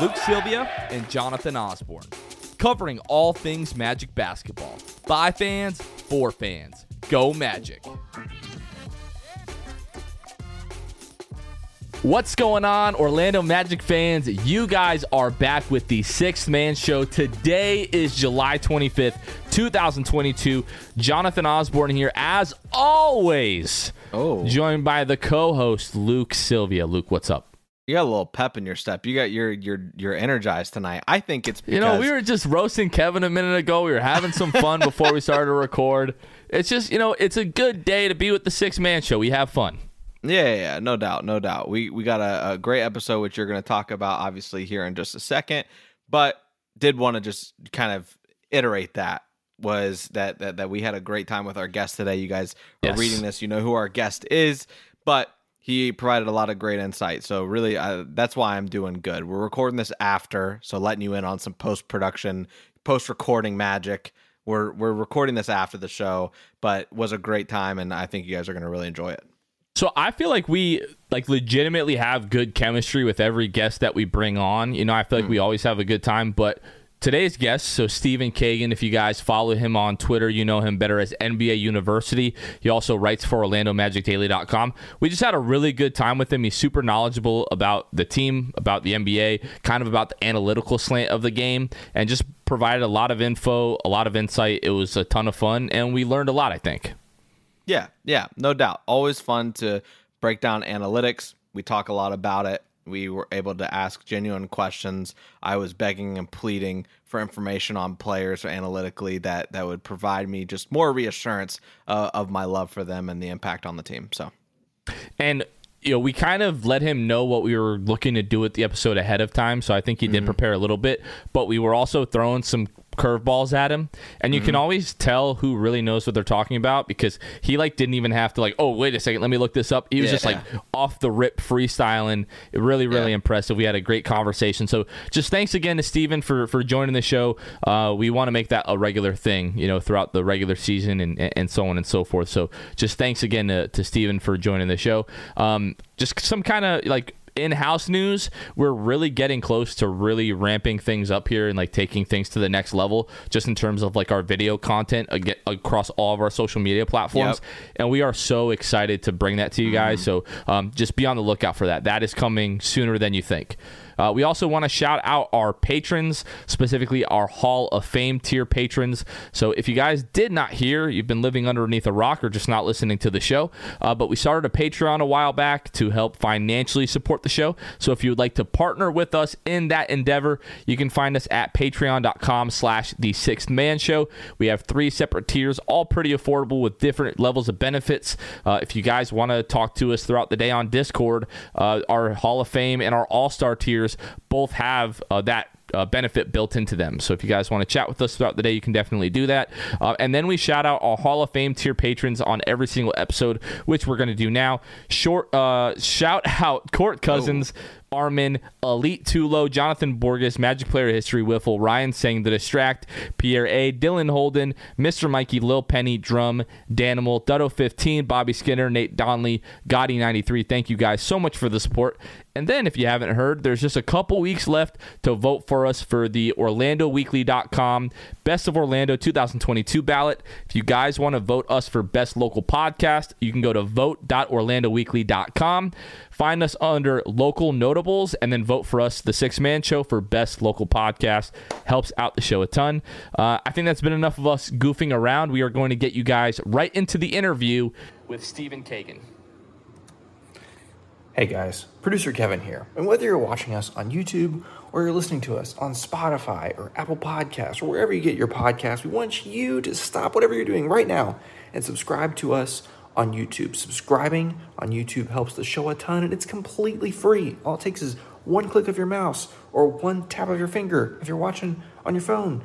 Luke Sylvia and Jonathan Osborne, covering all things Magic basketball. By fans, for fans. Go Magic. What's going on, Orlando Magic fans? You guys are back with the Sixth Man Show. Today is July 25th, 2022. Jonathan Osborne here, as always. Oh. Joined by the co-host Luke Sylvia. Luke, what's up? You got a little pep in your step. You got you're you're you're energized tonight. I think it's because, You know, we were just roasting Kevin a minute ago. We were having some fun before we started to record. It's just, you know, it's a good day to be with the Six Man Show. We have fun. yeah, yeah, yeah, no doubt, no doubt. We we got a, a great episode which you're going to talk about obviously here in just a second, but did want to just kind of iterate that was that that that we had a great time with our guest today. You guys are Yes. reading this, you know who our guest is, but he provided a lot of great insight. So really, uh, that's why I'm doing good. We're recording this after, so letting you in on some post production, post recording magic. We're we're recording this after the show, but was a great time, and I think you guys are going to really enjoy it. So I feel like we like legitimately have good chemistry with every guest that we bring on. You know, I feel like we always have a good time, but today's guest, so Stephen Cagan, if you guys follow him on Twitter, you know him better as NBA University. He also writes for OrlandoMagicDaily.com. We just had a really good time with him. He's super knowledgeable about the team, about the NBA, kind of about the analytical slant of the game, and just provided a lot of info, a lot of insight. It was a ton of fun, and we learned a lot, I think. Yeah, yeah, no doubt. Always fun to break down analytics. We talk a lot about it. We were able to ask genuine questions. I was begging and pleading for information on players analytically that that would provide me just more reassurance uh, of my love for them and the impact on the team. So, And you know, we kind of let him know what we were looking to do with the episode ahead of time, so I think he did prepare a little bit. But we were also throwing some curveballs at him, and you can always tell who really knows what they're talking about because he like didn't even have to like, oh wait a second, let me look this up. He was just like Yeah. off the rip freestyling. Really, really Yeah. impressive. We had a great conversation. So just thanks again to Steven for for joining the show. Uh, we want to make that a regular thing, you know, throughout the regular season and and so on and so forth. So just thanks again to, to Steven for joining the show. Um, just some kind of like in-house news we're really getting close to really ramping things up here and like taking things to the next level just in terms of like our video content ag- across all of our social media platforms. Yep. and we are so excited to bring that to you guys. So um, just be on the lookout for that. That is coming sooner than you think uh, we also want to shout out our patrons, specifically our Hall of Fame tier patrons. So, if you guys did not hear, you've been living underneath a rock or just not listening to the show. Uh, but we started a Patreon a while back to help financially support the show. So, if you would like to partner with us in that endeavor, you can find us at patreon.com slash the sixth man show. We have three separate tiers, all pretty affordable with different levels of benefits. Uh, if you guys want to talk to us throughout the day on Discord, uh, our Hall of Fame and our All Star both have uh, that. Uh, benefit built into them. So if you guys want to chat with us throughout the day, you can definitely do that. Uh, and then we shout out our Hall of Fame tier patrons on every single episode, which we're going to do now. Short uh, shout out Court Cousins, Armin, Elite Tulo, Jonathan Borges, Magic Player History Wiffle, Ryan Sang, The Distract, Pierre A, Dylan Holden, Mr. Mikey, Lil Penny, Drum, Danimal, Dutto 15, Bobby Skinner, Nate Donley, Gotti 93. Thank you guys so much for the support. And then, if you haven't heard, there's just a couple weeks left to vote for us for the OrlandoWeekly.com Best of Orlando 2022 ballot. If you guys want to vote us for Best Local Podcast, you can go to vote.orlandoweekly.com. Find us under Local And then vote for us, the Six Man Show, for Best Local Podcast. Helps out the show a ton. Uh, I think that's been enough of us goofing around. We are going to get you guys right into the interview with Stephen Cagan. Hey guys, producer Kevin here. And whether you're watching us on YouTube or you're listening to us on Spotify or Apple Podcasts or wherever you get your podcasts, we want you to stop whatever you're doing right now and subscribe to us on YouTube. Subscribing on YouTube helps the show a ton and it's completely free. All it takes is one click of your mouse or one tap of your finger if you're watching on your phone.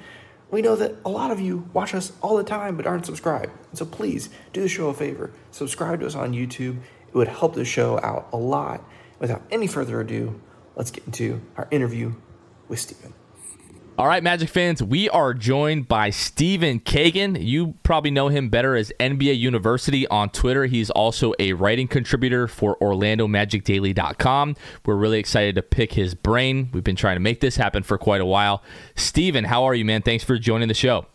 We know that a lot of you watch us all the time but aren't subscribed. So please do the show a favor. Subscribe to us on YouTube it would help the show out a lot. Without any further ado, let's get into our interview with Stephen. All right, Magic fans, we are joined by Stephen Cagan. You probably know him better as NBA University on Twitter. He's also a writing contributor for OrlandoMagicDaily.com. We're really excited to pick his brain. We've been trying to make this happen for quite a while. Stephen, how are you, man? Thanks for joining the show.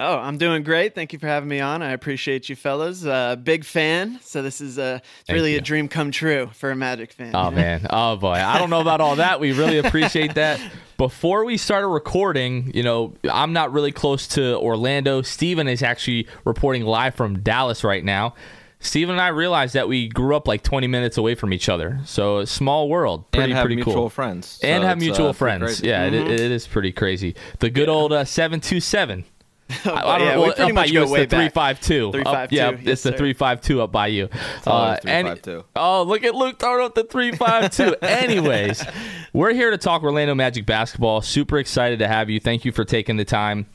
Oh, I'm doing great. Thank you for having me on. I appreciate you fellas. Uh, big fan. So this is a it's really you. a dream come true for a Magic fan. Oh man. Oh boy. I don't know about all that. We really appreciate that. Before we started recording, you know, I'm not really close to Orlando. Steven is actually reporting live from Dallas right now. Steven and I realized that we grew up like 20 minutes away from each other. So small world, pretty and have pretty mutual cool. friends, and so have mutual uh, friends. Yeah, mm-hmm. it, it is pretty crazy. The good old uh, 727. I, I don't yeah, know. We pretty much you, go way the three five two. Three five two. Yeah, yes, it's the three five two up by you. Uh, and, oh, look at Luke throwing up the three five two. Anyways, we're here to talk Orlando Magic basketball. Super excited to have you. Thank you for taking the time.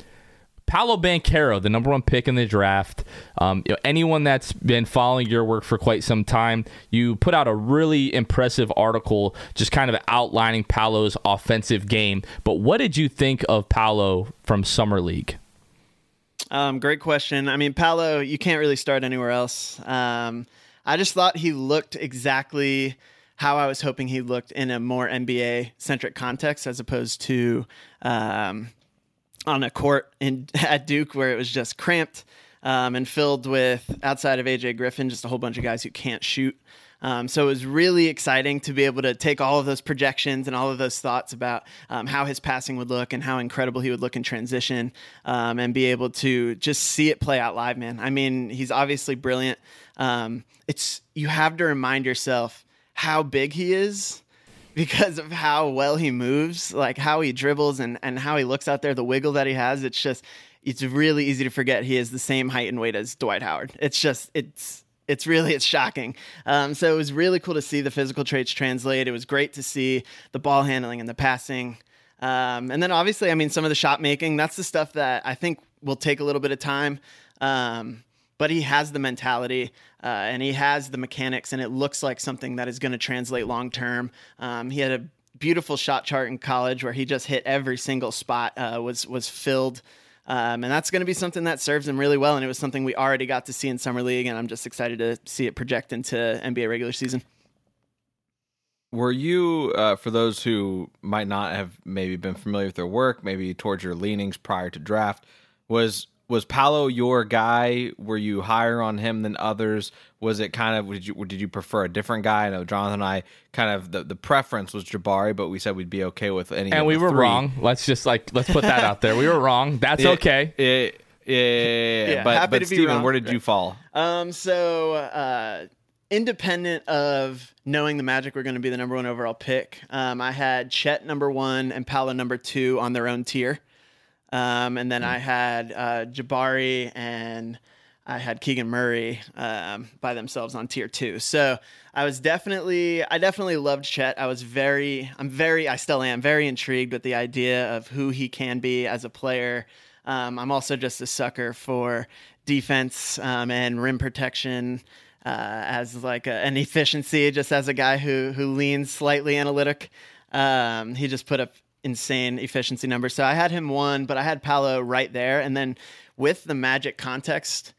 Paolo Banchero, the number one pick in the draft. Um, you know, anyone that's been following your work for quite some time, you put out a really impressive article just kind of outlining Paolo's offensive game. But what did you think of Paolo from Summer League? Um, great question. I mean, Paolo, you can't really start anywhere else. Um, I just thought he looked exactly how I was hoping he looked in a more NBA centric context as opposed to um, on a court in at Duke where it was just cramped um, and filled with outside of AJ Griffin, just a whole bunch of guys who can't shoot. Um, so it was really exciting to be able to take all of those projections and all of those thoughts about um, how his passing would look and how incredible he would look in transition um, and be able to just see it play out live, man. I mean, he's obviously brilliant. Um, it's you have to remind yourself how big he is because of how well he moves, like how he dribbles and, and how he looks out there, the wiggle that he has. It's just, it's really easy to forget he is the same height and weight as Dwight Howard. It's just, it's, it's really it's shocking. Um, so it was really cool to see the physical traits translate. It was great to see the ball handling and the passing. Um, and then obviously, I mean, some of the shot making. That's the stuff that I think will take a little bit of time. Um, but he has the mentality uh, and he has the mechanics, and it looks like something that is going to translate long term. Um, he had a beautiful shot chart in college where he just hit every single spot uh, was was filled. Um, and that's going to be something that serves him really well. And it was something we already got to see in summer league, and I'm just excited to see it project into NBA regular season. Were you, uh, for those who might not have maybe been familiar with their work, maybe towards your leanings prior to draft, was was Paolo your guy? Were you higher on him than others? Was it kind of did you did you prefer a different guy? I know Jonathan and I kind of the, the preference was Jabari, but we said we'd be okay with any. And we were three. wrong. Let's just like let's put that out there. We were wrong. That's it, okay. It, yeah, yeah, yeah, but happy but to be Steven, wrong. where did you fall? Um, so uh, independent of knowing the Magic were going to be the number one overall pick, um, I had Chet number one and Paolo number two on their own tier. Um, and then I had uh, Jabari and I had Keegan Murray um, by themselves on tier two. So I was definitely, I definitely loved Chet. I was very, I'm very, I still am very intrigued with the idea of who he can be as a player. Um, I'm also just a sucker for defense um, and rim protection. uh, as like a, an efficiency, just as a guy who who leans slightly analytic. Um, he just put up insane efficiency numbers. So I had him one, but I had Paolo right there, and then with the Magic context,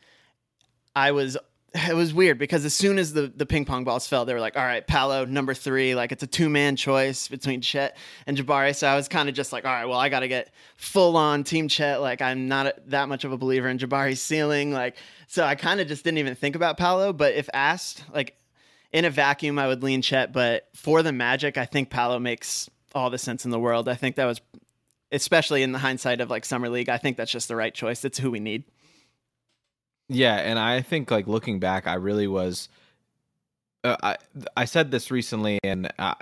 I was it was weird because as soon as the, the ping pong balls fell, they were like, all right, Paolo, number three. Like, it's a two man choice between Chet and Jabari. So I was kind of just like, all right, well, I got to get full on Team Chet. Like, I'm not a, that much of a believer in Jabari's ceiling. Like, so I kind of just didn't even think about Paolo. But if asked, like, in a vacuum, I would lean Chet. But for the Magic, I think Paolo makes all the sense in the world. I think that was, especially in the hindsight of like Summer League, I think that's just the right choice. It's who we need. Yeah, and I think like looking back, I really was. Uh, I I said this recently, and uh,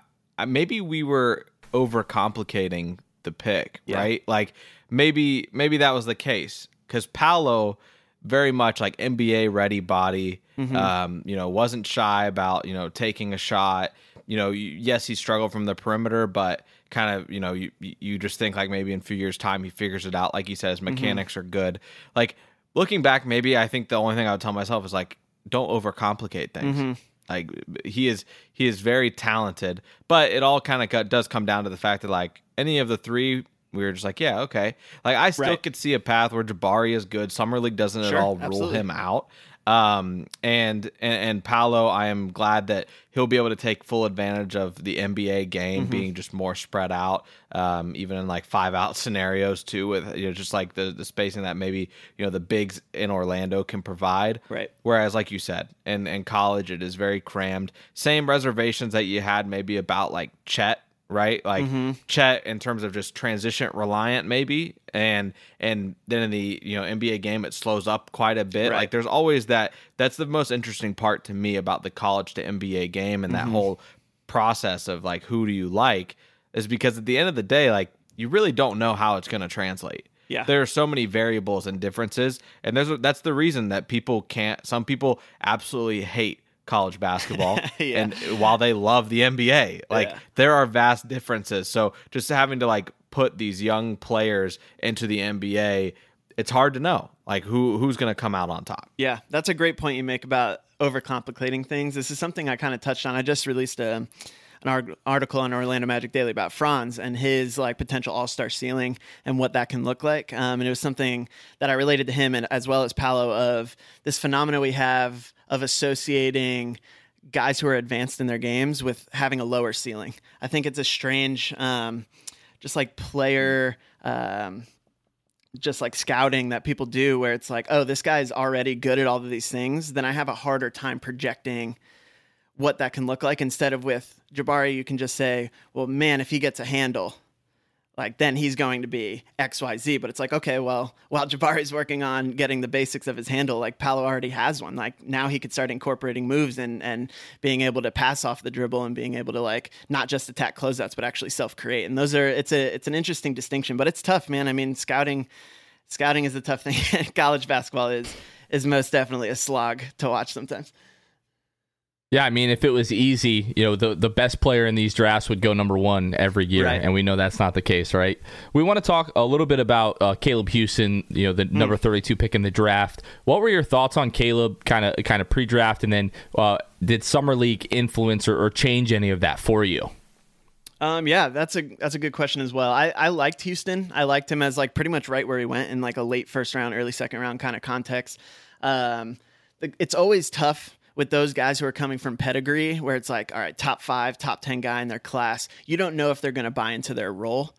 maybe we were overcomplicating the pick, Yeah. right? Like maybe maybe that was the case because Paolo very much like NBA ready body. Um, you know, wasn't shy about you know taking a shot. You know, yes, he struggled from the perimeter, but kind of you know you you just think like maybe in a few years time he figures it out. Like he says, mm-hmm. mechanics are good. Like looking back, maybe I think the only thing I would tell myself is like don't overcomplicate things. Mm-hmm. Like he is he is very talented, but it all kind of does come down to the fact that like any of the three. We were just like, yeah, okay. Like I still Right. could see a path where Jabari is good. Summer League doesn't Sure, at all rule absolutely. him out. Um, and, and and Paolo, I am glad that he'll be able to take full advantage of the NBA game being just more spread out, um, even in like five out scenarios too, with you know just like the the spacing that maybe you know the bigs in Orlando can provide. Right. Whereas, like you said, in in college it is very crammed. Same reservations that you had maybe about like Chet right? Like Mm-hmm. Chet in terms of just transition reliant maybe and and then in the you know NBA game it slows up quite a bit. Right. Like there's always that that's the most interesting part to me about the college to NBA game and that Mm-hmm. whole process of like who do you like is because at the end of the day like you really don't know how it's going to translate. Yeah. There are so many variables and differences and there's that's the reason that people can't some people absolutely hate college basketball Yeah. and while they love the NBA like Yeah. there are vast differences so just having to like put these young players into the NBA it's hard to know like who who's going to come out on top Yeah, that's a great point you make about overcomplicating things. This is something I kind of touched on. I just released a an article on Orlando Magic Daily about Franz and his like potential All Star ceiling and what that can look like. Um, and it was something that I related to him and as well as Paolo of this phenomena we have of associating guys who are advanced in their games with having a lower ceiling. I think it's a strange, um, just like player. Um, just like scouting that people do where it's like oh this guy's already good at all of these things then i have a harder time projecting what that can look like. Instead of with jabari you can just say well man if he gets a handle like then he's going to be xyz but it's like okay well while jabari's working on getting the basics of his handle like Paolo already has one. Like now he could start incorporating moves and and being able to pass off the dribble and being able to like not just attack closeouts but actually self-create. And those are it's a it's an interesting distinction but it's tough man. I mean scouting scouting is a tough thing. College basketball is is most definitely a slog to watch sometimes Yeah, I mean, if it was easy, you know, the the best player in these drafts would go number one every year, Right. and we know that's not the case, right? We want to talk a little bit about uh, Caleb Houstan, you know, the Hmm. number thirty two pick in the draft. What were your thoughts on Caleb, kind of kind of pre draft, and then uh, did summer league influence or, or change any of that for you? Um, yeah, that's a that's a good question as well. I, I liked Houstan. I liked him as like pretty much right where he went in like a late first round, early second round kind of context. Um, it's always tough with those guys who are coming from pedigree, where it's like, all right, top five, top ten guy in their class. You don't know if they're going to buy into their role.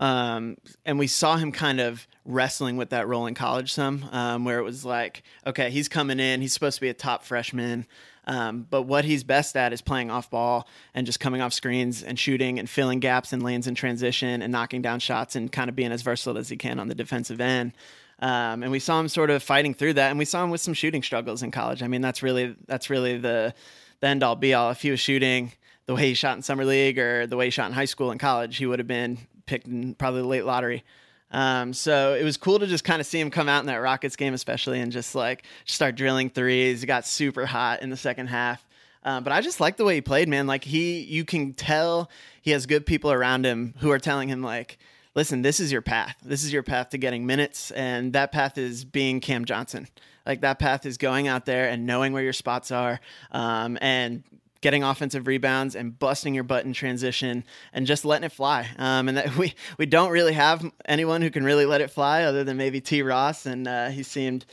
Um, and we saw him kind of wrestling with that role in college some, um, where it was like, okay, he's coming in, he's supposed to be a top freshman. Um, but what he's best at is playing off ball and just coming off screens and shooting and filling gaps and lanes in transition and knocking down shots and kind of being as versatile as he can on the defensive end. Um, and we saw him sort of fighting through that, and we saw him with some shooting struggles in college. I mean, that's really that's really the the end all be all. If he was shooting the way he shot in summer league or the way he shot in high school and college, he would have been picked in probably the late lottery. Um, so it was cool to just kind of see him come out in that Rockets game, especially, and just like start drilling threes. He got super hot in the second half. Um, but I just like the way he played, man. Like he, you can tell he has good people around him who are telling him like, listen, this is your path. This is your path to getting minutes, and that path is being Cam Johnson. Like that path is going out there and knowing where your spots are, um, and getting offensive rebounds and busting your butt in transition and just letting it fly. Um, and that we we don't really have anyone who can really let it fly other than maybe T. Ross, and uh, he seemed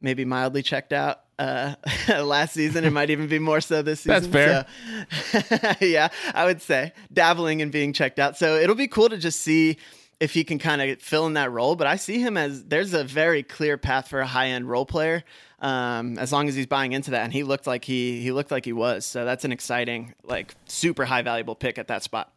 maybe mildly checked out uh, last season. It might even be more so this season. That's fair. So, yeah, I would say dabbling and being checked out. So it'll be cool to just see if he can kind of fill in that role. But I see him as there's a very clear path for a high end role player. Um, as long as he's buying into that, and he looked like he he looked like he was, so that's an exciting, like super high valuable pick at that spot.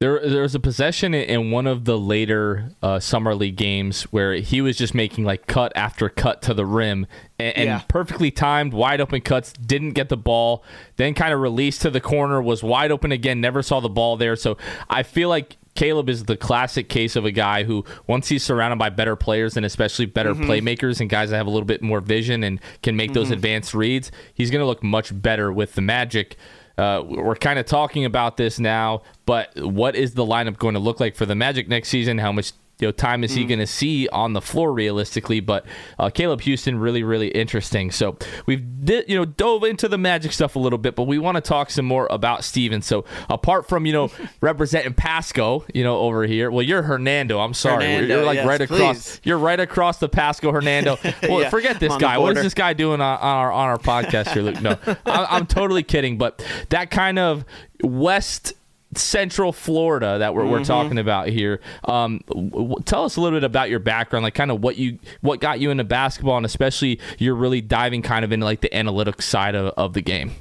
There, there was a possession in one of the later uh, summer league games where he was just making like cut after cut to the rim and, and Yeah. perfectly timed, wide open cuts. Didn't get the ball, then kind of released to the corner, was wide open again. Never saw the ball there. So I feel like Caleb is the classic case of a guy who, once he's surrounded by better players and especially better playmakers and guys that have a little bit more vision and can make those advanced reads, he's going to look much better with the Magic. Uh, we're kind of talking about this now, but what is the lineup going to look like for the Magic next season? How much you know time is he going to see on the floor realistically? But uh, Caleb Houstan really really interesting. So we've di- you know dove into the Magic stuff a little bit, but we want to talk some more about Steven. So apart from you know representing Pasco, you know over here, well you're Hernando. I'm sorry, Hernando, you're like yes, right across. please. You're right across the Pasco Hernando. Well, Yeah, forget this I'm on the guy. What is this guy doing on, on our on our podcast here, Luke? No, I, I'm totally kidding. But that kind of West Central Florida that we're, Mm-hmm. we're talking about here. Um, w- w- tell us a little bit about your background, like kind of what you what got you into basketball, and especially you're really diving kind of into like the analytics side of, of the game.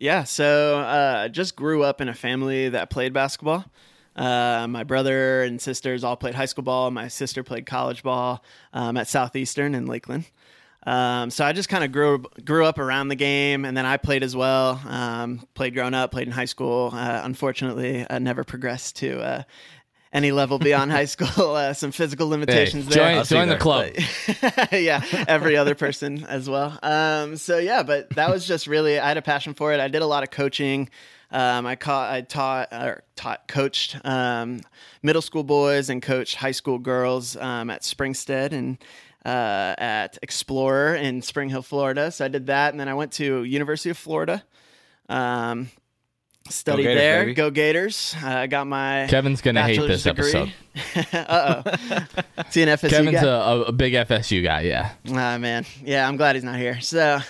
Yeah, so uh, just grew up in a family that played basketball. Uh, my brother and sisters all played high school ball. My sister played college ball um, at Southeastern in Lakeland. Um, so I just kind of grew grew up around the game, and then I played as well. Um, played growing up, played in high school. Uh, unfortunately, I never progressed to uh, any level beyond high school. Uh, some physical limitations there. join join the there. club. yeah, every other person as well. Um, so yeah, but that was just really I had a passion for it. I did a lot of coaching. Um, I caught, I taught or taught, coached um, middle school boys and coached high school girls um, at Springstead and uh, at Explorer in Spring Hill, Florida. So I did that, and then I went to University of Florida. Um, studied Gators, there. baby. Go Gators! Uh, I got my Kevin's gonna hate this degree. episode. uh oh, see an FSU Kevin's guy? a, a big FSU guy. Yeah. Ah man, yeah, I'm glad he's not here. So,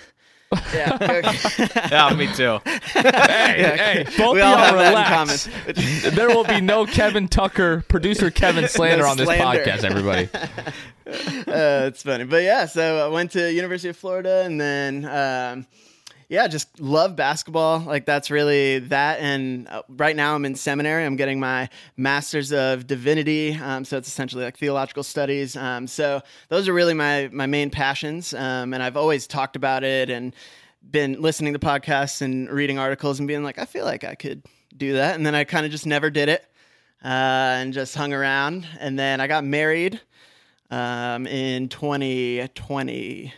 yeah, Yeah, me too. Hey, hey, both we of y'all have relax. that in common. there will be no Kevin Tucker, producer Kevin slander No on this slander. podcast, everybody. uh, it's funny, but yeah. So I went to University of Florida, and then um, yeah, just love basketball. Like that's really that. And uh, right now I'm in seminary. I'm getting my master's of divinity. Um, so it's essentially like theological studies. Um, so those are really my my main passions. Um, and I've always talked about it and been listening to podcasts and reading articles and being like, I feel like I could do that. And then I kind of just never did it. Uh, and just hung around. And then I got married um, in 2020.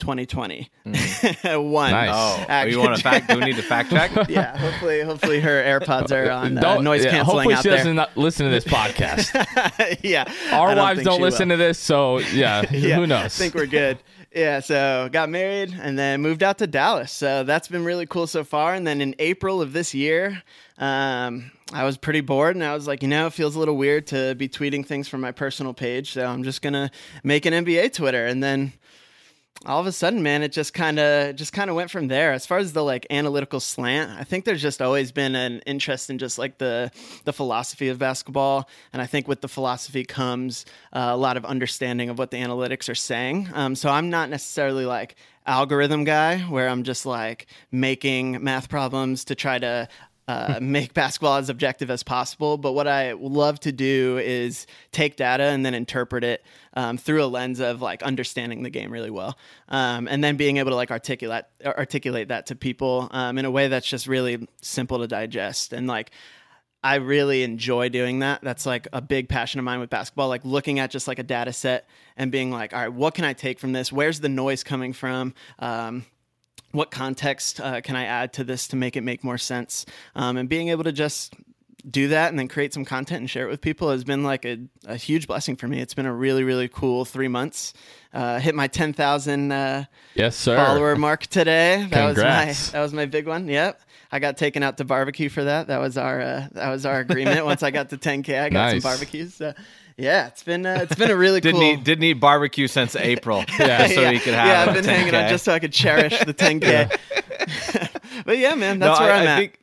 2020. One. Nice. Oh, Actually- you want to fact? Do we need to fact check? yeah, hopefully, hopefully her AirPods are on uh, Don't- noise yeah, canceling hopefully out she there. doesn't listen to this podcast. yeah, Our don't wives don't listen will. to this, so yeah, Yeah, who knows? I think we're good. Yeah, so got married and then moved out to Dallas. So that's been really cool so far. And then in April of this year, um, I was pretty bored and I was like, you know, it feels a little weird to be tweeting things from my personal page. So I'm just gonna make an NBA Twitter. And then all of a sudden, man, it just kind of just kind of went from there. As far as the like analytical slant, I think there's just always been an interest in just like the the philosophy of basketball, and I think with the philosophy comes uh, a lot of understanding of what the analytics are saying. Um, so I'm not necessarily like algorithm guy where I'm just like making math problems to try to uh, make basketball as objective as possible. But what I love to do is take data and then interpret it um, through a lens of like understanding the game really well, um, and then being able to like articulate articulate that to people um, in a way that's just really simple to digest and like. I really enjoy doing that. That's like a big passion of mine with basketball, like looking at just like a data set and being like, all right, what can I take from this? Where's the noise coming from? Um, what context uh, can I add to this to make it make more sense? Um, and being able to just do that and then create some content and share it with people has been like a, a huge blessing for me. It's been a really, really cool three months. Uh, hit my 10,000 uh, yes, sir. follower mark today. That Congrats. was my that was my big one. Yep. I got taken out to barbecue for that. That was our uh, that was our agreement. Once I got to 10k, I got Nice. some barbecues. So, yeah, it's been uh, it's been a really Didn't cool. eat didn't eat barbecue since April. yeah, so yeah. he could have. Yeah, a I've been hanging out 10K. just so I could cherish the 10k. but yeah, man, that's No, where I, I'm I at. Think,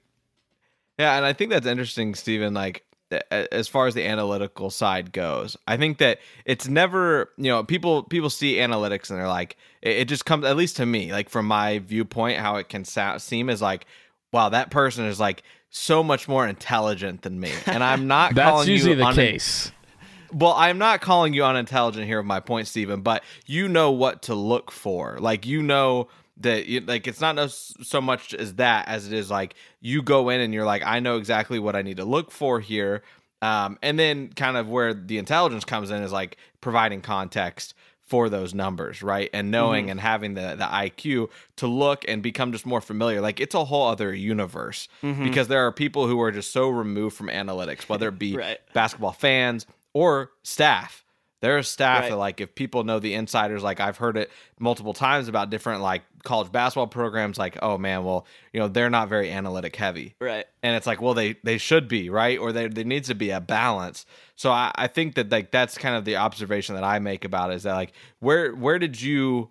yeah, and I think that's interesting, Stephen. Like as far as the analytical side goes, I think that it's never you know people people see analytics and they're like it, just comes at least to me like from my viewpoint how it can sound, seem is like wow that person is like so much more intelligent than me and I'm not That's calling usually you the unin- case. well, I'm not calling you unintelligent here with my point, Stephen, but you know what to look for. Like you know that you, like it's not so much as that as it is like you go in and you're like I know exactly what I need to look for here. Um, and then kind of where the intelligence comes in is like providing context for those numbers, right? And knowing and having the the IQ to look and become just more familiar. Like it's a whole other universe because there are people who are just so removed from analytics, whether it be Right. basketball fans or staff. There are staff Right. that like if people know the insiders, like I've heard it multiple times about different like college basketball programs, like, oh man, well, you know, they're not very analytic heavy. right. And it's like, well, they they should be, right? Or there there needs to be a balance. So I, I think that like that's kind of the observation that I make about it is that like where where did you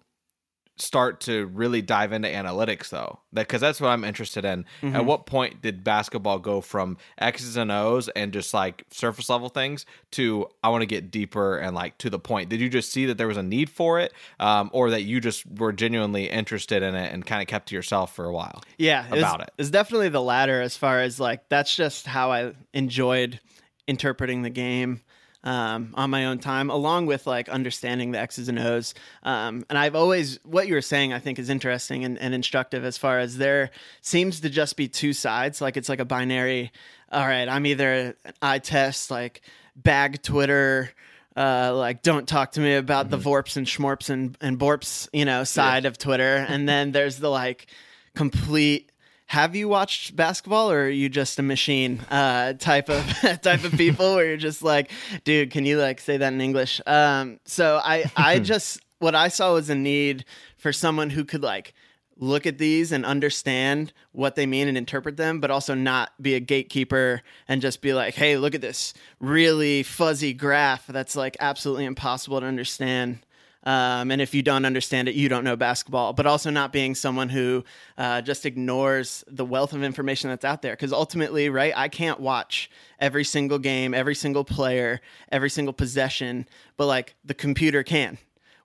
start to really dive into analytics though because that's what i'm interested in. At what point did basketball go from x's and o's and just like surface level things to i want to get deeper and like to the point? Did you just see that there was a need for it um, or that you just were genuinely interested in it and kind of kept to yourself for a while yeah about it. It's definitely the latter as far as like that's just how I enjoyed interpreting the game um, on my own time, along with like understanding the X's and O's. Um, and I've always what you were saying I think is interesting and, and instructive as far as there seems to just be two sides. Like it's like a binary. All right, I'm either an eye test like bag Twitter uh, like don't talk to me about the vorps and schmorps and, and borps, you know, side of Twitter. And then there's the like complete have you watched basketball or are you just a machine uh, type of type of people where you're just like, dude, can you like say that in English? Um, so I I just what I saw was a need for someone who could like look at these and understand what they mean and interpret them, but also not be a gatekeeper and just be like, hey, look at this really fuzzy graph that's like absolutely impossible to understand. Um, and if you don't understand it, you don't know basketball, but also not being someone who uh, just ignores the wealth of information that's out there. Because ultimately, right, I can't watch every single game, every single player, every single possession, but like the computer can,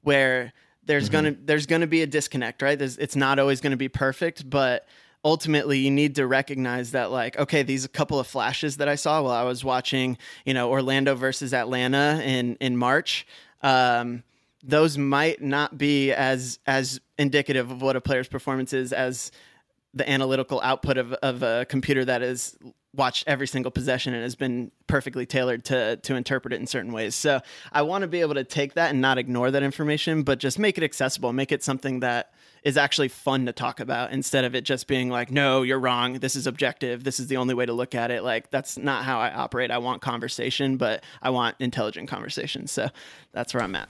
where there's gonna there's gonna be a disconnect, right? There's, it's not always gonna be perfect, but ultimately you need to recognize that like okay these a couple of flashes that i saw while i was watching you know orlando versus atlanta in in march um those might not be as as indicative of what a player's performance is as the analytical output of, of a computer that has watched every single possession and has been perfectly tailored to to interpret it in certain ways. So I want to be able to take that and not ignore that information, but just make it accessible, make it something that is actually fun to talk about instead of it just being like, no, you're wrong. This is objective. This is the only way to look at it. Like that's not how I operate. I want conversation, but I want intelligent conversation. So that's where I'm at.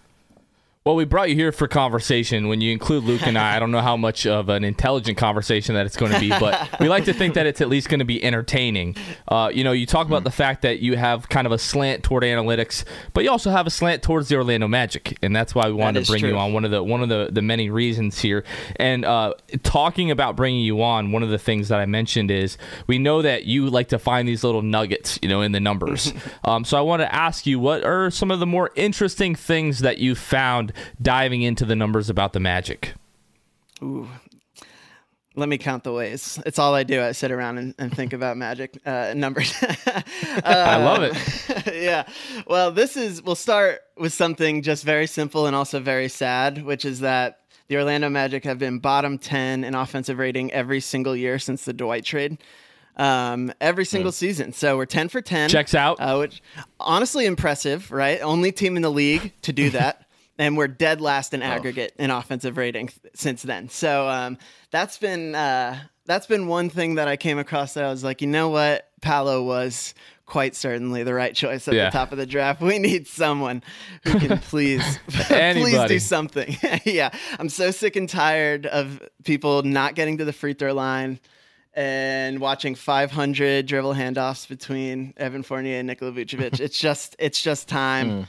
Well, we brought you here for conversation. When you include Luke and I, I don't know how much of an intelligent conversation that it's going to be, but we like to think that it's at least going to be entertaining. Uh, you know, you talk about the fact that you have kind of a slant toward analytics, but you also have a slant towards the Orlando Magic, and that's why we wanted to bring true. you on. One of the one of the the many reasons here, and uh, talking about bringing you on, one of the things that I mentioned is we know that you like to find these little nuggets, you know, in the numbers. um, so I want to ask you, what are some of the more interesting things that you found diving into the numbers about the Magic? Ooh, Let me count the ways. It's all I do. I sit around and, and think about magic uh, numbers. I love it. yeah. Well, this is, we'll start with something just very simple and also very sad, which is that the Orlando Magic have been bottom 10 in offensive rating every single year since the Dwight trade. Um, every single season. So we're 10 for 10. Checks out. Uh, which honestly impressive, right? Only team in the league to do that. and we're dead last in aggregate in offensive rating since then. So um, that's been uh, that's been one thing that I came across that I was like, you know what, Paolo was quite certainly the right choice at Yeah. the top of the draft. We need someone who can please please do something. yeah, I'm so sick and tired of people not getting to the free throw line and watching 500 dribble handoffs between Evan Fournier and Nikola Vucevic. it's just it's just time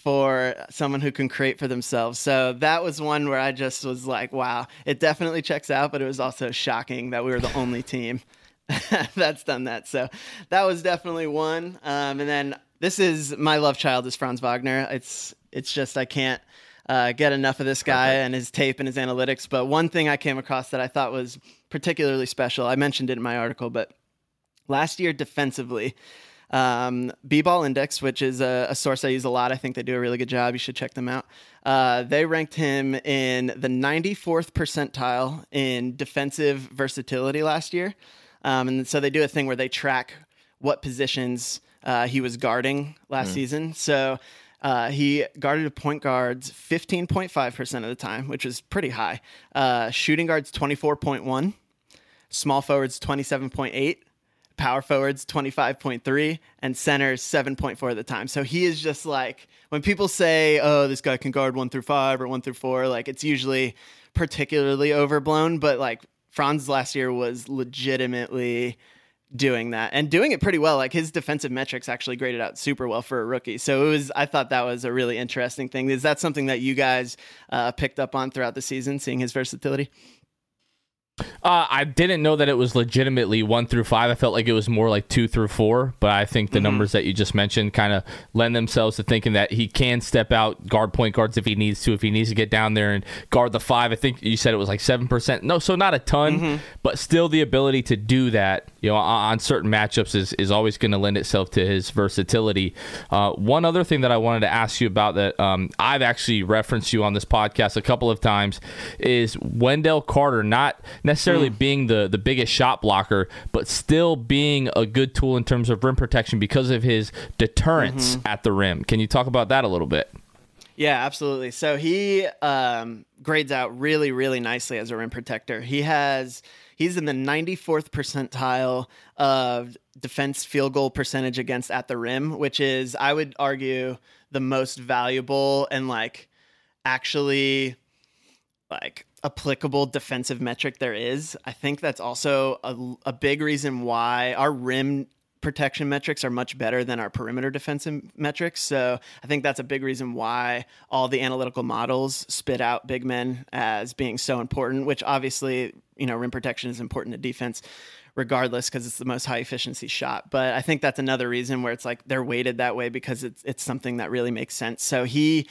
for someone who can create for themselves. So that was one where I just was like, wow, it definitely checks out, but it was also shocking that we were the only team that's done that. So that was definitely one. Um, and then this is my love child is Franz Wagner. It's it's just I can't uh, get enough of this guy and his tape and his analytics. But one thing I came across that I thought was particularly special. I mentioned it in my article, but last year defensively. Um, B-Ball Index, which is a, a source I use a lot. I think they do a really good job. You should check them out. Uh, they ranked him in the 94th percentile in defensive versatility last year. Um, and so they do a thing where they track what positions uh, he was guarding last season. So uh, he guarded a point guards 15.5% of the time, which is pretty high. Uh, shooting guards 24.1, small forwards 27.8, power forwards 25.3 and centers 7.4 at the time. So he is just like when people say, "Oh, this guy can guard 1 through 5 or 1 through 4," like it's usually particularly overblown, but like Franz last year was legitimately doing that and doing it pretty well. Like his defensive metrics actually graded out super well for a rookie. So it was I thought that was a really interesting thing. Is that something that you guys uh, picked up on throughout the season seeing his versatility? Uh, I didn't know that it was legitimately one through five. I felt like it was more like two through four, but I think the Mm-hmm. numbers that you just mentioned kind of lend themselves to thinking that he can step out, guard point guards if he needs to, if he needs to get down there and guard the five. I think you said it was like 7%. No, so not a ton, Mm-hmm. but still the ability to do that, you know, on, on certain matchups is, is always going to lend itself to his versatility. Uh, one other thing that I wanted to ask you about that um, I've actually referenced you on this podcast a couple of times is Wendell Carter not necessarily being the, the biggest shot blocker, but still being a good tool in terms of rim protection because of his deterrence at the rim. Can you talk about that a little bit? Yeah, absolutely. So he um, grades out really, really nicely as a rim protector. He has he's in the 94th percentile of defense field goal percentage against at the rim, which is I would argue the most valuable and like actually like applicable defensive metric there is. I think that's also a, a big reason why our rim protection metrics are much better than our perimeter defensive metrics. So I think that's a big reason why all the analytical models spit out big men as being so important, which obviously, you know, rim protection is important to defense regardless because it's the most high efficiency shot. But I think that's another reason where it's like they're weighted that way because it's it's something that really makes sense. So he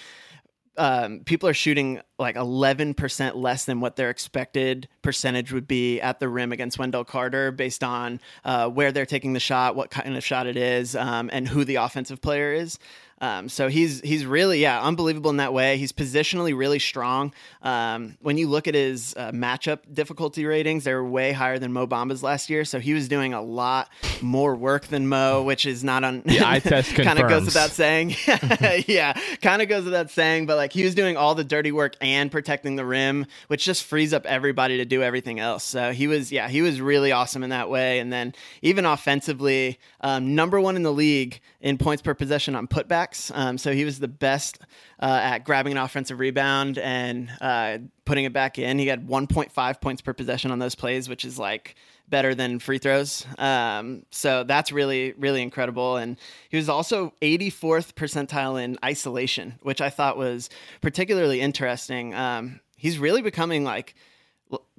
um, people are shooting like 11% less than what their expected percentage would be at the rim against Wendell Carter based on uh, where they're taking the shot, what kind of shot it is, um, and who the offensive player is. Um, so he's he's really yeah unbelievable in that way. He's positionally really strong. Um, when you look at his uh, matchup difficulty ratings, they're way higher than Mo Bamba's last year. So he was doing a lot more work than Mo, which is not on. The eye test kind of goes without saying. yeah, kind of goes without saying, but like he was doing all the dirty work and protecting the rim, which just frees up everybody to do everything else. So he was, yeah, he was really awesome in that way. And then even offensively, um, number one in the league in points per possession on putbacks. Um, so he was the best uh, at grabbing an offensive rebound and uh, putting it back in. He had 1.5 points per possession on those plays, which is like better than free throws. Um, so that's really, really incredible. And he was also 84th percentile in isolation, which I thought was particularly interesting. Um, he's really becoming like,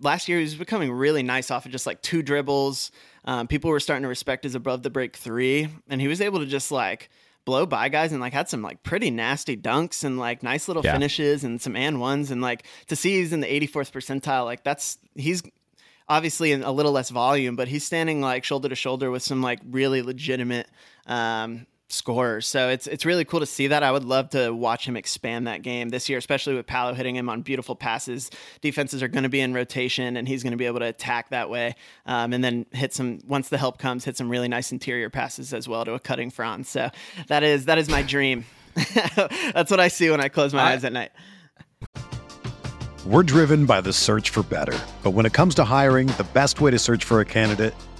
last year he was becoming really nice off of just like two dribbles. Um, people were starting to respect his above the break three, and he was able to just like blow by guys and like had some like pretty nasty dunks and like nice little Yeah. finishes and some and ones and like to see he's in the 84th percentile like that's he's obviously in a little less volume but he's standing like shoulder to shoulder with some like really legitimate um scorers so it's it's really cool to see that. I would love to watch him expand that game this year especially with Paolo hitting him on beautiful passes. Defenses are going to be in rotation and he's going to be able to attack that way um, and then hit some once the help comes hit some really nice interior passes as well to a cutting Franz so that is that is my dream. That's what I see when I close my I- eyes at night. We're driven by the search for better. But when it comes to hiring, the best way to search for a candidate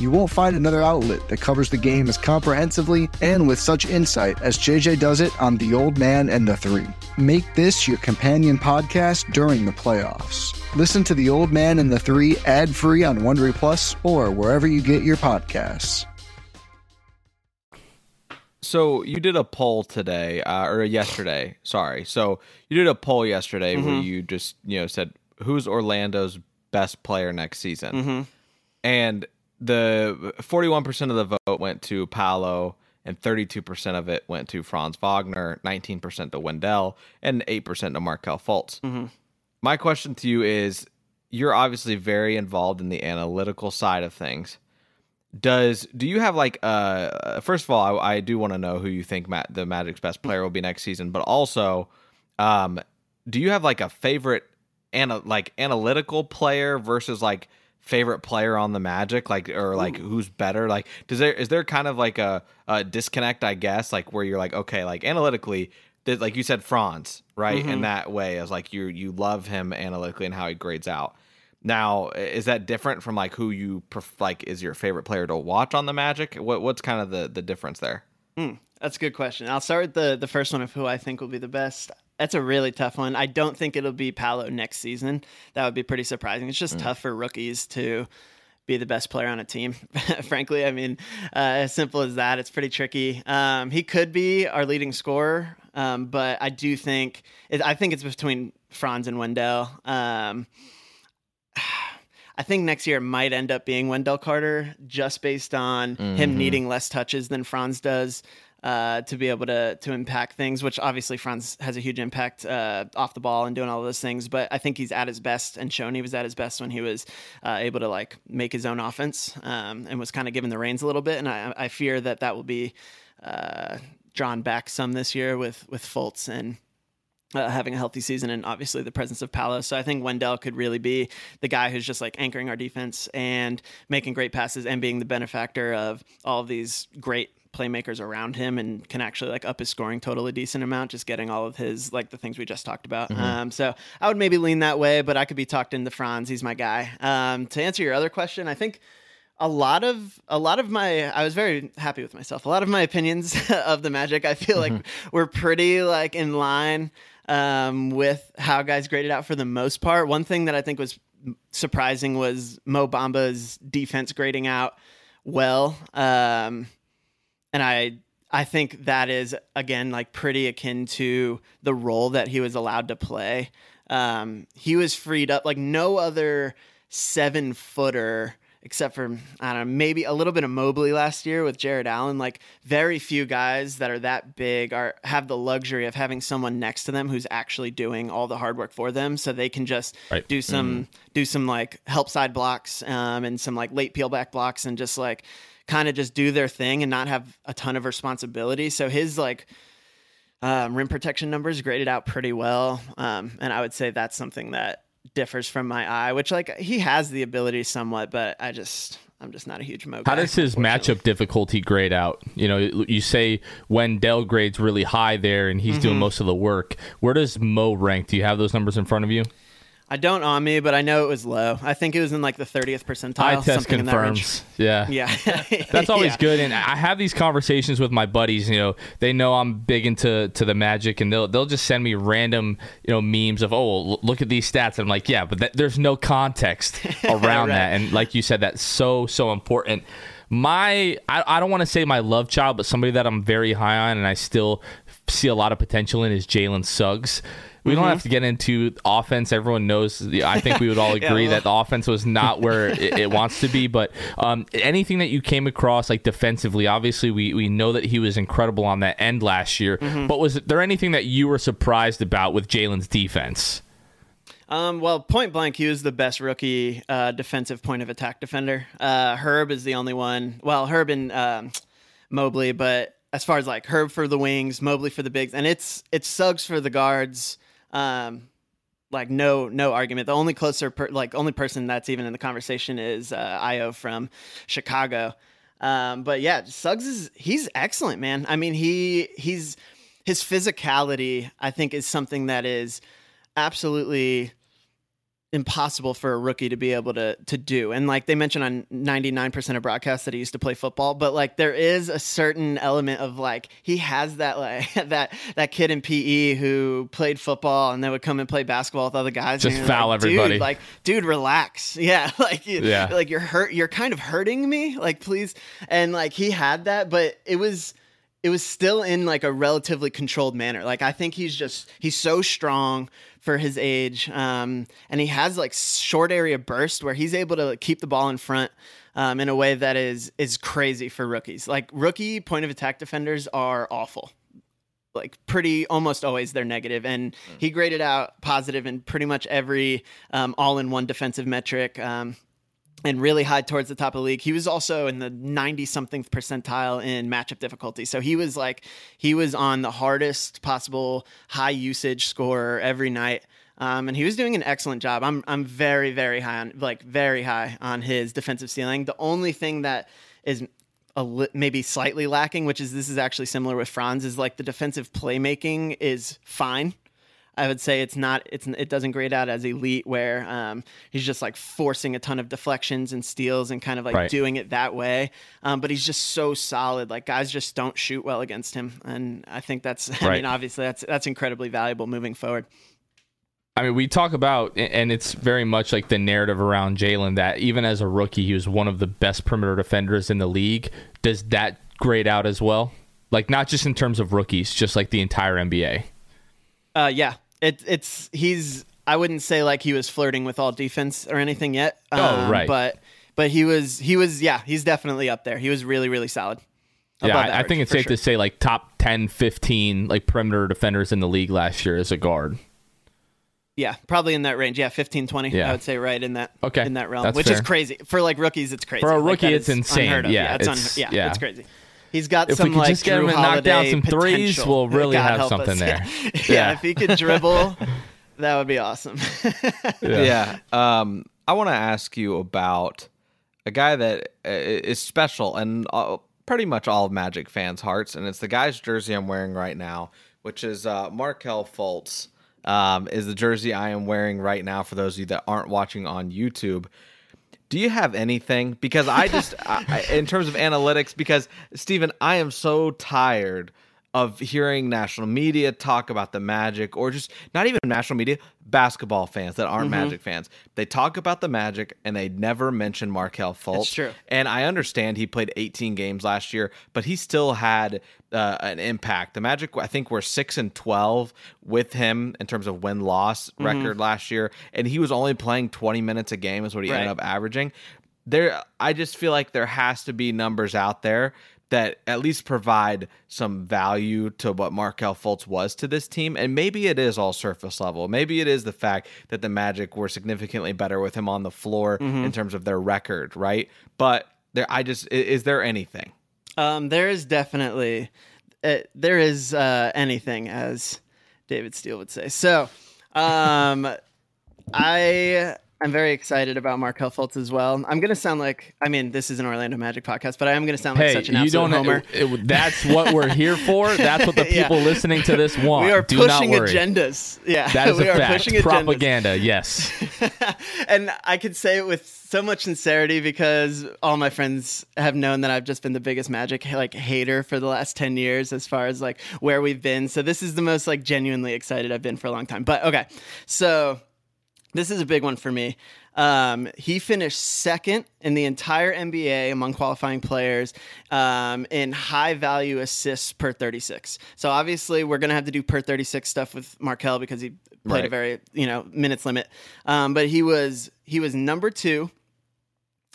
You won't find another outlet that covers the game as comprehensively and with such insight as JJ does it on The Old Man and the Three. Make this your companion podcast during the playoffs. Listen to The Old Man and the Three ad free on Wondery Plus or wherever you get your podcasts. So you did a poll today, uh, or yesterday. Sorry. So you did a poll yesterday where you just you know said who's Orlando's best player next season, and the forty-one percent of the vote went to Paolo, and thirty-two percent of it went to Franz Wagner, nineteen percent to Wendell, and eight percent to Markelle Fultz. My question to you is: You're obviously very involved in the analytical side of things does do you have like uh first of all i, I do want to know who you think Matt, the magic's best player will be next season but also um do you have like a favorite ana- like analytical player versus like favorite player on the magic like or like who's better like does there is there kind of like a, a disconnect i guess like where you're like okay like analytically like you said franz right in mm-hmm. that way as like you you love him analytically and how he grades out now, is that different from like who you pref- like is your favorite player to watch on the Magic? What what's kind of the the difference there? Hmm, that's a good question. I'll start with the the first one of who I think will be the best. That's a really tough one. I don't think it'll be Paolo next season. That would be pretty surprising. It's just tough for rookies to be the best player on a team. Frankly, I mean, uh, as simple as that. It's pretty tricky. Um, he could be our leading scorer, um, but I do think it, I think it's between Franz and Wendell. Um, I think next year might end up being Wendell Carter just based on him needing less touches than Franz does uh, to be able to to impact things. Which obviously Franz has a huge impact uh, off the ball and doing all those things. But I think he's at his best and shown he was at his best when he was uh, able to like make his own offense um, and was kind of given the reins a little bit. And I, I fear that that will be uh, drawn back some this year with with Fultz and uh, having a healthy season and obviously the presence of Paolo. So I think Wendell could really be the guy who's just like anchoring our defense and making great passes and being the benefactor of all of these great playmakers around him and can actually like up his scoring total a decent amount just getting all of his like the things we just talked about. Um, so i would maybe lean that way but i could be talked into franz. He's my guy. Um, to answer your other question i think a lot of a lot of my I was very happy with myself. A lot of my opinions of the Magic, I feel like were pretty like in line um, with how guys graded out for the most part. One thing that I think was surprising was Mo Bamba's defense grading out well, um, and I I think that is again like pretty akin to the role that he was allowed to play. Um, he was freed up like no other seven footer except for I don't know, maybe a little bit of Mobley last year with Jarrett Allen. Like very few guys that are that big are have the luxury of having someone next to them who's actually doing all the hard work for them, so they can just Right. do some do some like help side blocks um, and some like late peel back blocks and just like kind of just do their thing and not have a ton of responsibility. So his like um, rim protection numbers graded out pretty well, um, and I would say that's something that differs from my eye, which like he has the ability somewhat, but I just I'm just not a huge Mo. How does his matchup difficulty grade out? You know, you say Wendell grades really high there and he's Mm-hmm. doing most of the work. Where does Mo rank? Do you have those numbers in front of you? I don't on me, but I know it was low. I think it was in like the 30th percentile. Eye test something in that range. confirms. Yeah. Yeah, That's always Yeah. good, and I have these conversations with my buddies. You know, they know I'm big into to the Magic, and they'll they'll just send me random you know memes of oh look at these stats. And I'm like, yeah, but th- there's no context around Right. that, and like you said, that's so so important. My I, I don't want to say my love child, but somebody that I'm very high on, and I still see a lot of potential in is Jalen Suggs. We Mm-hmm. don't have to get into offense. Everyone knows. I think we would all agree well- that the offense was not where it, it wants to be. But um, anything that you came across, like defensively, obviously we, we know that he was incredible on that end last year. Mm-hmm. But was there anything that you were surprised about with Jalen's defense? Um, well, point blank, he was the best rookie uh, defensive point of attack defender. Uh, Herb is the only one. Well, Herb and um, Mobley, but as far as like Herb for the wings, Mobley for the bigs, and it's it's Suggs for the guards. Um, like no no argument. The only closer per, like only person that's even in the conversation is uh, Ayo from Chicago. Um, but yeah, Suggs is he's excellent, man. I mean he he's his physicality. I think is something that is absolutely impossible for a rookie to be able to to do. And like they mentioned on 99% of broadcasts that he used to play football, but like there is a certain element of like he has that like that that kid in PE who played football and then would come and play basketball with other guys Just and foul like, everybody. Dude, like dude relax. Yeah, like you, Yeah. like you're hurt you're kind of hurting me. Like please and like he had that but it was it was still in like a relatively controlled manner. Like I think he's just he's so strong for his age, um, and he has like short area burst where he's able to keep the ball in front um, in a way that is is crazy for rookies. Like rookie point of attack defenders are awful. Like pretty almost always they're negative, and he graded out positive in pretty much every um, all in one defensive metric. And really high towards the top of the league. He was also in the 90 something percentile in matchup difficulty. So he was like, he was on the hardest possible high usage scorer every night. Um, and he was doing an excellent job. I'm, I'm very, very high on, like, very high on his defensive ceiling. The only thing that is li- maybe slightly lacking, which is this is actually similar with Franz, is like the defensive playmaking is fine. I would say it's not it's it doesn't grade out as elite where um, he's just like forcing a ton of deflections and steals and kind of like Right. doing it that way. Um, but he's just so solid. Like guys just don't shoot well against him, and I think that's I Right. mean obviously that's that's incredibly valuable moving forward. I mean, we talk about, and it's very much like the narrative around Jalen that even as a rookie, he was one of the best perimeter defenders in the league. Does that grade out as well? Like, not just in terms of rookies, just like the entire NBA. Uh, yeah, it, it's he's. I wouldn't say like he was flirting with all defense or anything yet. Oh, um, right. But but he was he was yeah he's definitely up there. He was really really solid. Yeah, I, I think it's safe sure. to say like top 10, 15 like perimeter defenders in the league last year as a guard. Yeah, probably in that range. Yeah, 15, 20. Yeah. I would say right in that Okay, in that realm, that's which is crazy for like rookies. It's crazy For a rookie, that it's insane. of. Yeah, it's, it's- un- yeah, yeah. it's crazy. He's got If we some could like just get him Drew to knock down Holiday some threes, potential. we'll really God have help something us. there. Yeah. Yeah. yeah, if he could dribble, that would be awesome. Yeah. Um, I want to ask you about a guy that uh, special and uh, pretty much all of Magic fans' hearts, and it's the guy's jersey I'm wearing right now, which is uh, Markelle Fultz. Um, is the jersey I am wearing right now for those of you that aren't watching on YouTube. Do you have anything? Because I just, I, in terms of analytics, because Stephen, I am so tired of hearing national media talk about the Magic, or just not even national media, basketball fans that aren't Magic fans. They talk about the Magic and they never mention Markelle Fultz. true. And I understand he played 18 games last year, but he still had uh, an impact. The Magic, I think, were six and 12 with him in terms of win loss Mm-hmm. record last year, and he was only playing 20 minutes a game, is what he ended up averaging. there I just feel like there has to be numbers out there that at least provide some value to what Markelle Fultz was to this team. And maybe it is all surface level. Maybe it is the fact that the Magic were significantly better with him on the floor Mm-hmm. in terms of their record, right? But there I just is there anything? Um, there is definitely uh, there is uh, anything, as David Steele would say. So, um, I am very excited about Markelle Fultz as well. I'm gonna sound like I mean this is an Orlando Magic podcast, but I am gonna sound like Hey, such an you absolute don't. homer. It, it- that's what we're here for. That's what the Yeah. people listening to this want. we are Do pushing agendas. Yeah, That is we a are fact. pushing agendas. Propaganda. Yes. and I could say it with so much sincerity because all my friends have known that I've just been the biggest Magic like hater for the last ten years, as far as like where we've been. So this is the most like genuinely excited I've been for a long time. But okay, so this is a big one for me. Um, he finished second in the entire NBA among qualifying players um, in high value assists per 36. So obviously, we're gonna have to do per 36 stuff with Markelle because he played a very you know minutes limit. Um, but he was he was number two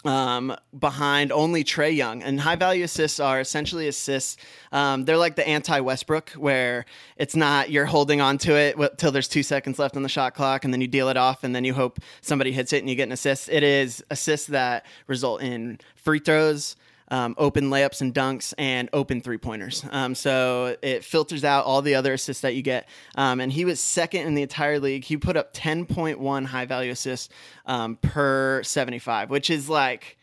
um, behind only Trae Young. And high value assists are essentially assists. Um, they're like the anti Westbrook, where it's not you're holding on to it till there's two seconds left on the shot clock, and then you deal it off, and then you hope somebody hits it and you get an assist. It is assists that result in free throws. Um, open layups and dunks and open three pointers. Um, so it filters out all the other assists that you get. Um, and he was second in the entire league. He put up 10.1 high value assists um, per 75, which is like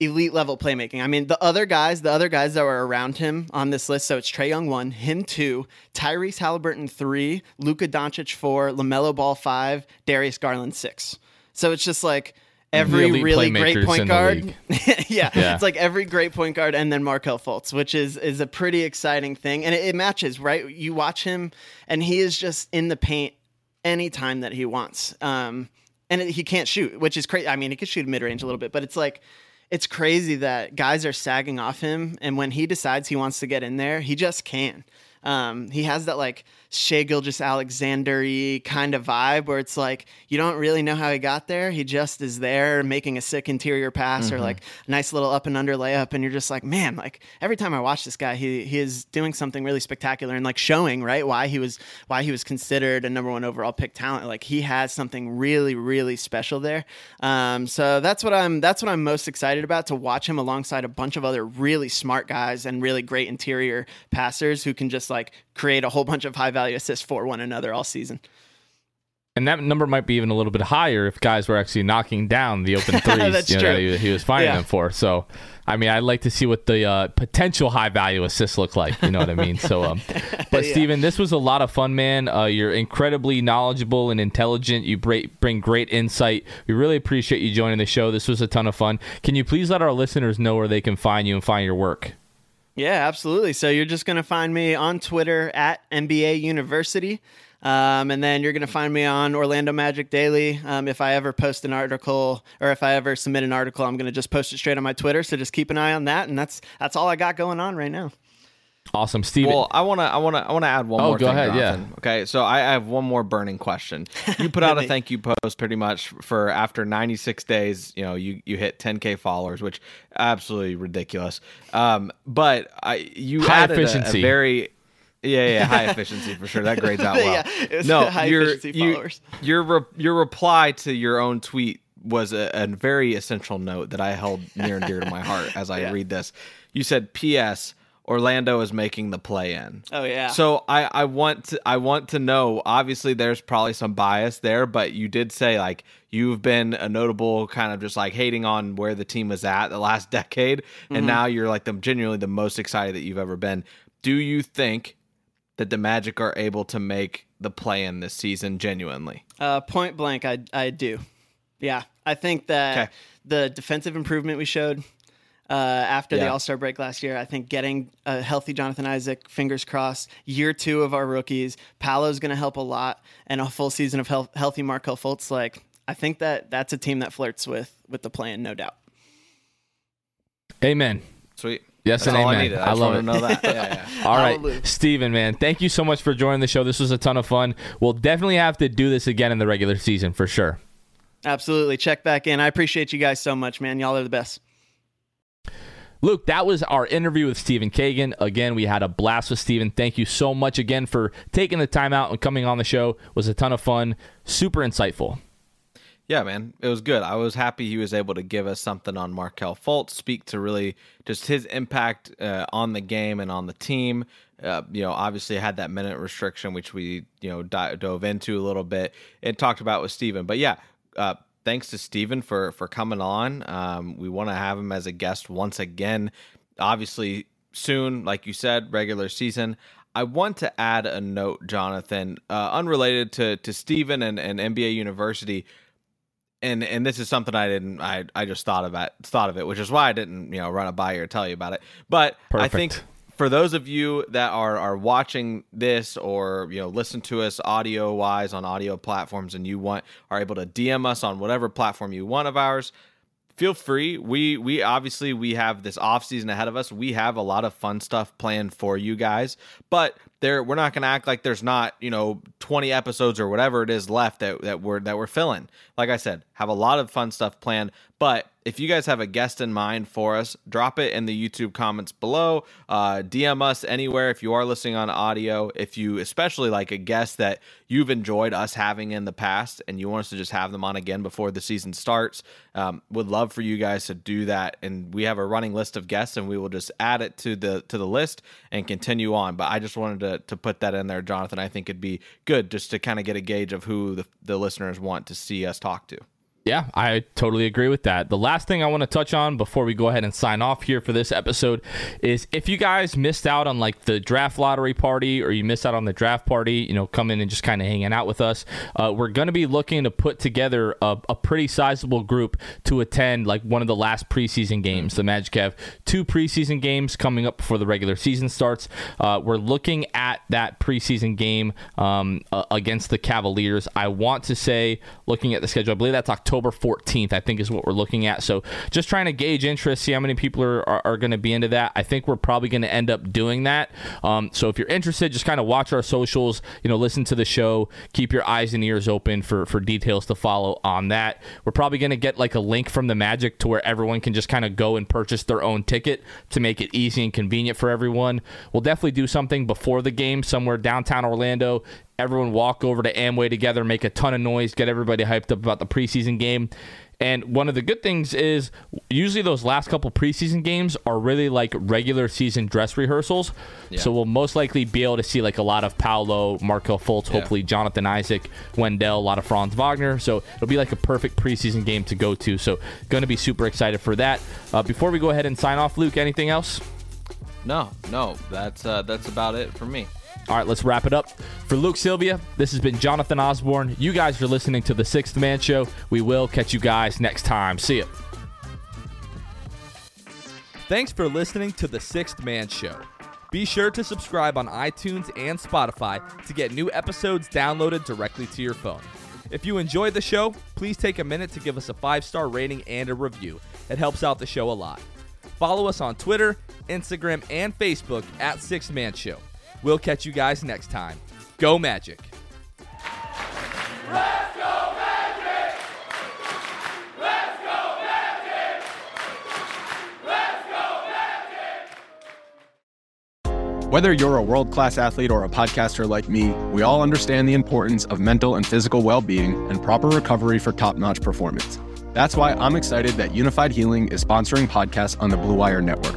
elite level playmaking. I mean, the other guys, the other guys that were around him on this list. So it's Trae Young one, him two, Tyrese Halliburton three, Luka Doncic four, LaMelo Ball five, Darius Garland six. So it's just like every really great point guard. yeah, Yeah. it's like every great point guard and then Markelle Fultz, which is is a pretty exciting thing, and it, it matches right. You watch him, and he is just in the paint anytime that he wants. Um, and it, he can't shoot, which is crazy. I mean, he could shoot mid range a little bit, but it's like it's crazy that guys are sagging off him, and when he decides he wants to get in there, he just can. Um, he has that like Shai Gilgeous-Alexander kind of vibe where it's like you don't really know how he got there. He just is there making a sick interior pass or like a nice little up and under layup, and you're just like, man, like every time I watch this guy, he he is doing something really spectacular and like showing right why he was why he was considered a number one overall pick talent. Like he has something really really special there. Um, so that's what I'm that's what I'm most excited about to watch him alongside a bunch of other really smart guys and really great interior passers who can just like create a whole bunch of high value assists for one another all season. And that number might be even a little bit higher if guys were actually knocking down the open threes That's you know, true. that he, he was finding Yeah. them for. So, I mean, I'd like to see what the uh, potential high value assists look like. You know what I mean? So, um, but Yeah. Stephen, this was a lot of fun, man. Uh, you're incredibly knowledgeable and intelligent. You bring great insight. We really appreciate you joining the show. This was a ton of fun. Can you please let our listeners know where they can find you and find your work? Yeah, absolutely. So you're just going to find me on Twitter at NBA University. Um, and then you're going to find me on Orlando Magic Daily. Um, if I ever post an article or if I ever submit an article, I'm going to just post it straight on my Twitter. So just keep an eye on that. And that's that's all I got going on right now. Awesome, Stephen. Well, I want to, I want to, I want to add one Oh, more. go thing, ahead, yeah. Jonathan. Okay, so I I have one more burning question. You put out a thank you post pretty much for after 96 days. You know, you you hit 10k followers, which absolutely ridiculous. Um, but I you High added a- efficiency. A, very yeah, yeah, high efficiency for sure. That grades out well. Yeah, it was no, high your efficiency you- followers. your re- your reply to your own tweet was a, a very essential note that I held near and dear to my heart as I Yeah. read this. You said, "P.S. Orlando is making the play in." Oh, yeah. So I I want to I want to know. Obviously, there's probably some bias there, but you did say like you've been a notable kind of just like hating on where the team was at the last decade, and Mm-hmm. now you're like the genuinely the most excited that you've ever been. Do you think that the Magic are able to make the play in this season genuinely? Uh, point blank, I I do. Yeah, I think that Okay. the defensive improvement we showed uh, after the All Star break last year, I think getting a healthy Jonathan Isaac, fingers crossed, year two of our rookies, Paolo's going to help a lot, and a full season of health, healthy Markelle Fultz. Like, I think that that's a team that flirts with with the plan, no doubt. Amen. Sweet. Yes That's and all amen. I needed. I, I love it. know that. Yeah, yeah. All right, Hallelujah. Stephen, man, thank you so much for joining the show. This was a ton of fun. We'll definitely have to do this again in the regular season for sure. Absolutely. Check back in. I appreciate you guys so much, man. Y'all are the best. Luke, that was our interview with Stephen Cagan. Again, we had a blast with Stephen. Thank you so much again for taking the time out and coming on the show. It was a ton of fun, super insightful. Yeah, man, it was good. I was happy he was able to give us something on Markelle Fultz, speak to really just his impact uh, on the game and on the team. Uh, you know, obviously had that minute restriction, which we you know di- dove into a little bit and talked about with Stephen. But yeah, uh, thanks to Stephen for for coming on. Um, we want to have him as a guest once again. Obviously, soon, like you said, regular season. I want to add a note, Jonathan, uh, unrelated to to Stephen and, and NBA University and and this is something I didn't I I just thought about thought of it, which is why I didn't you know run it by you or tell you about it. But Perfect. I think for those of you that are are watching this or you know listen to us audio wise on audio platforms and you want are able to DM us on whatever platform you want of ours, feel free. We we obviously we have this off season ahead of us. We have a lot of fun stuff planned for you guys, but there we're not going to act like there's not you know 20 episodes or whatever it is left that that we're that we're filling. Like I said, have a lot of fun stuff planned, but if you guys have a guest in mind for us, drop it in the YouTube comments below. Uh, DM us anywhere if you are listening on audio. If you especially like a guest that you've enjoyed us having in the past and you want us to just have them on again before the season starts, um, would love for you guys to do that. And we have a running list of guests, and we will just add it to the to the list and continue on. But I just wanted to to put that in there, Jonathan. I think it'd be good just to kind of get a gauge of who the, the listeners want to see us talk to. Yeah, I totally agree with that. The last thing I want to touch on before we go ahead and sign off here for this episode is if you guys missed out on like the draft lottery party or you missed out on the draft party, you know, come in and just kind of hanging out with us, uh, we're going to be looking to put together a, a, pretty sizable group to attend like one of the last preseason games. The Magic have two preseason games coming up before the regular season starts. Uh, we're looking at that preseason game um, uh, against the Cavaliers. I want to say, looking at the schedule, I believe that's October. October 14th, I think is what we're looking at. So just trying to gauge interest, see how many people are, are, are going to be into that. I think we're probably going to end up doing that. Um, so if you're interested, just kind of watch our socials, you know, listen to the show, keep your eyes and ears open for, for details to follow on that. We're probably going to get like a link from the Magic to where everyone can just kind of go and purchase their own ticket to make it easy and convenient for everyone. We'll definitely do something before the game somewhere downtown Orlando everyone walk over to Amway together, make a ton of noise, get everybody hyped up about the preseason game. And one of the good things is usually those last couple preseason games are really like regular season dress rehearsals. Yeah. So we'll most likely be able to see like a lot of Paolo, Markelle Fultz, yeah. hopefully Jonathan Isaac, Wendell, a lot of Franz Wagner. So it'll be like a perfect preseason game to go to. So going to be super excited for that. Uh, before we go ahead and sign off, Luke, anything else? No, no, that's uh, that's about it for me. All right, let's wrap it up. For Luke Sylvia, this has been Jonathan Osborne. You guys are listening to The Sixth Man Show. We will catch you guys next time. See ya. Thanks for listening to The Sixth Man Show. Be sure to subscribe on iTunes and Spotify to get new episodes downloaded directly to your phone. If you enjoyed the show, please take a minute to give us a five star rating and a review. It helps out the show a lot. Follow us on Twitter, Instagram, and Facebook at Sixth Man Show. We'll catch you guys next time. Go Magic. Let's go Magic! Let's go Magic! Let's go Magic! Whether you're a world class athlete or a podcaster like me, we all understand the importance of mental and physical well being and proper recovery for top notch performance. That's why I'm excited that Unifyd Healing is sponsoring podcasts on the Blue Wire Network.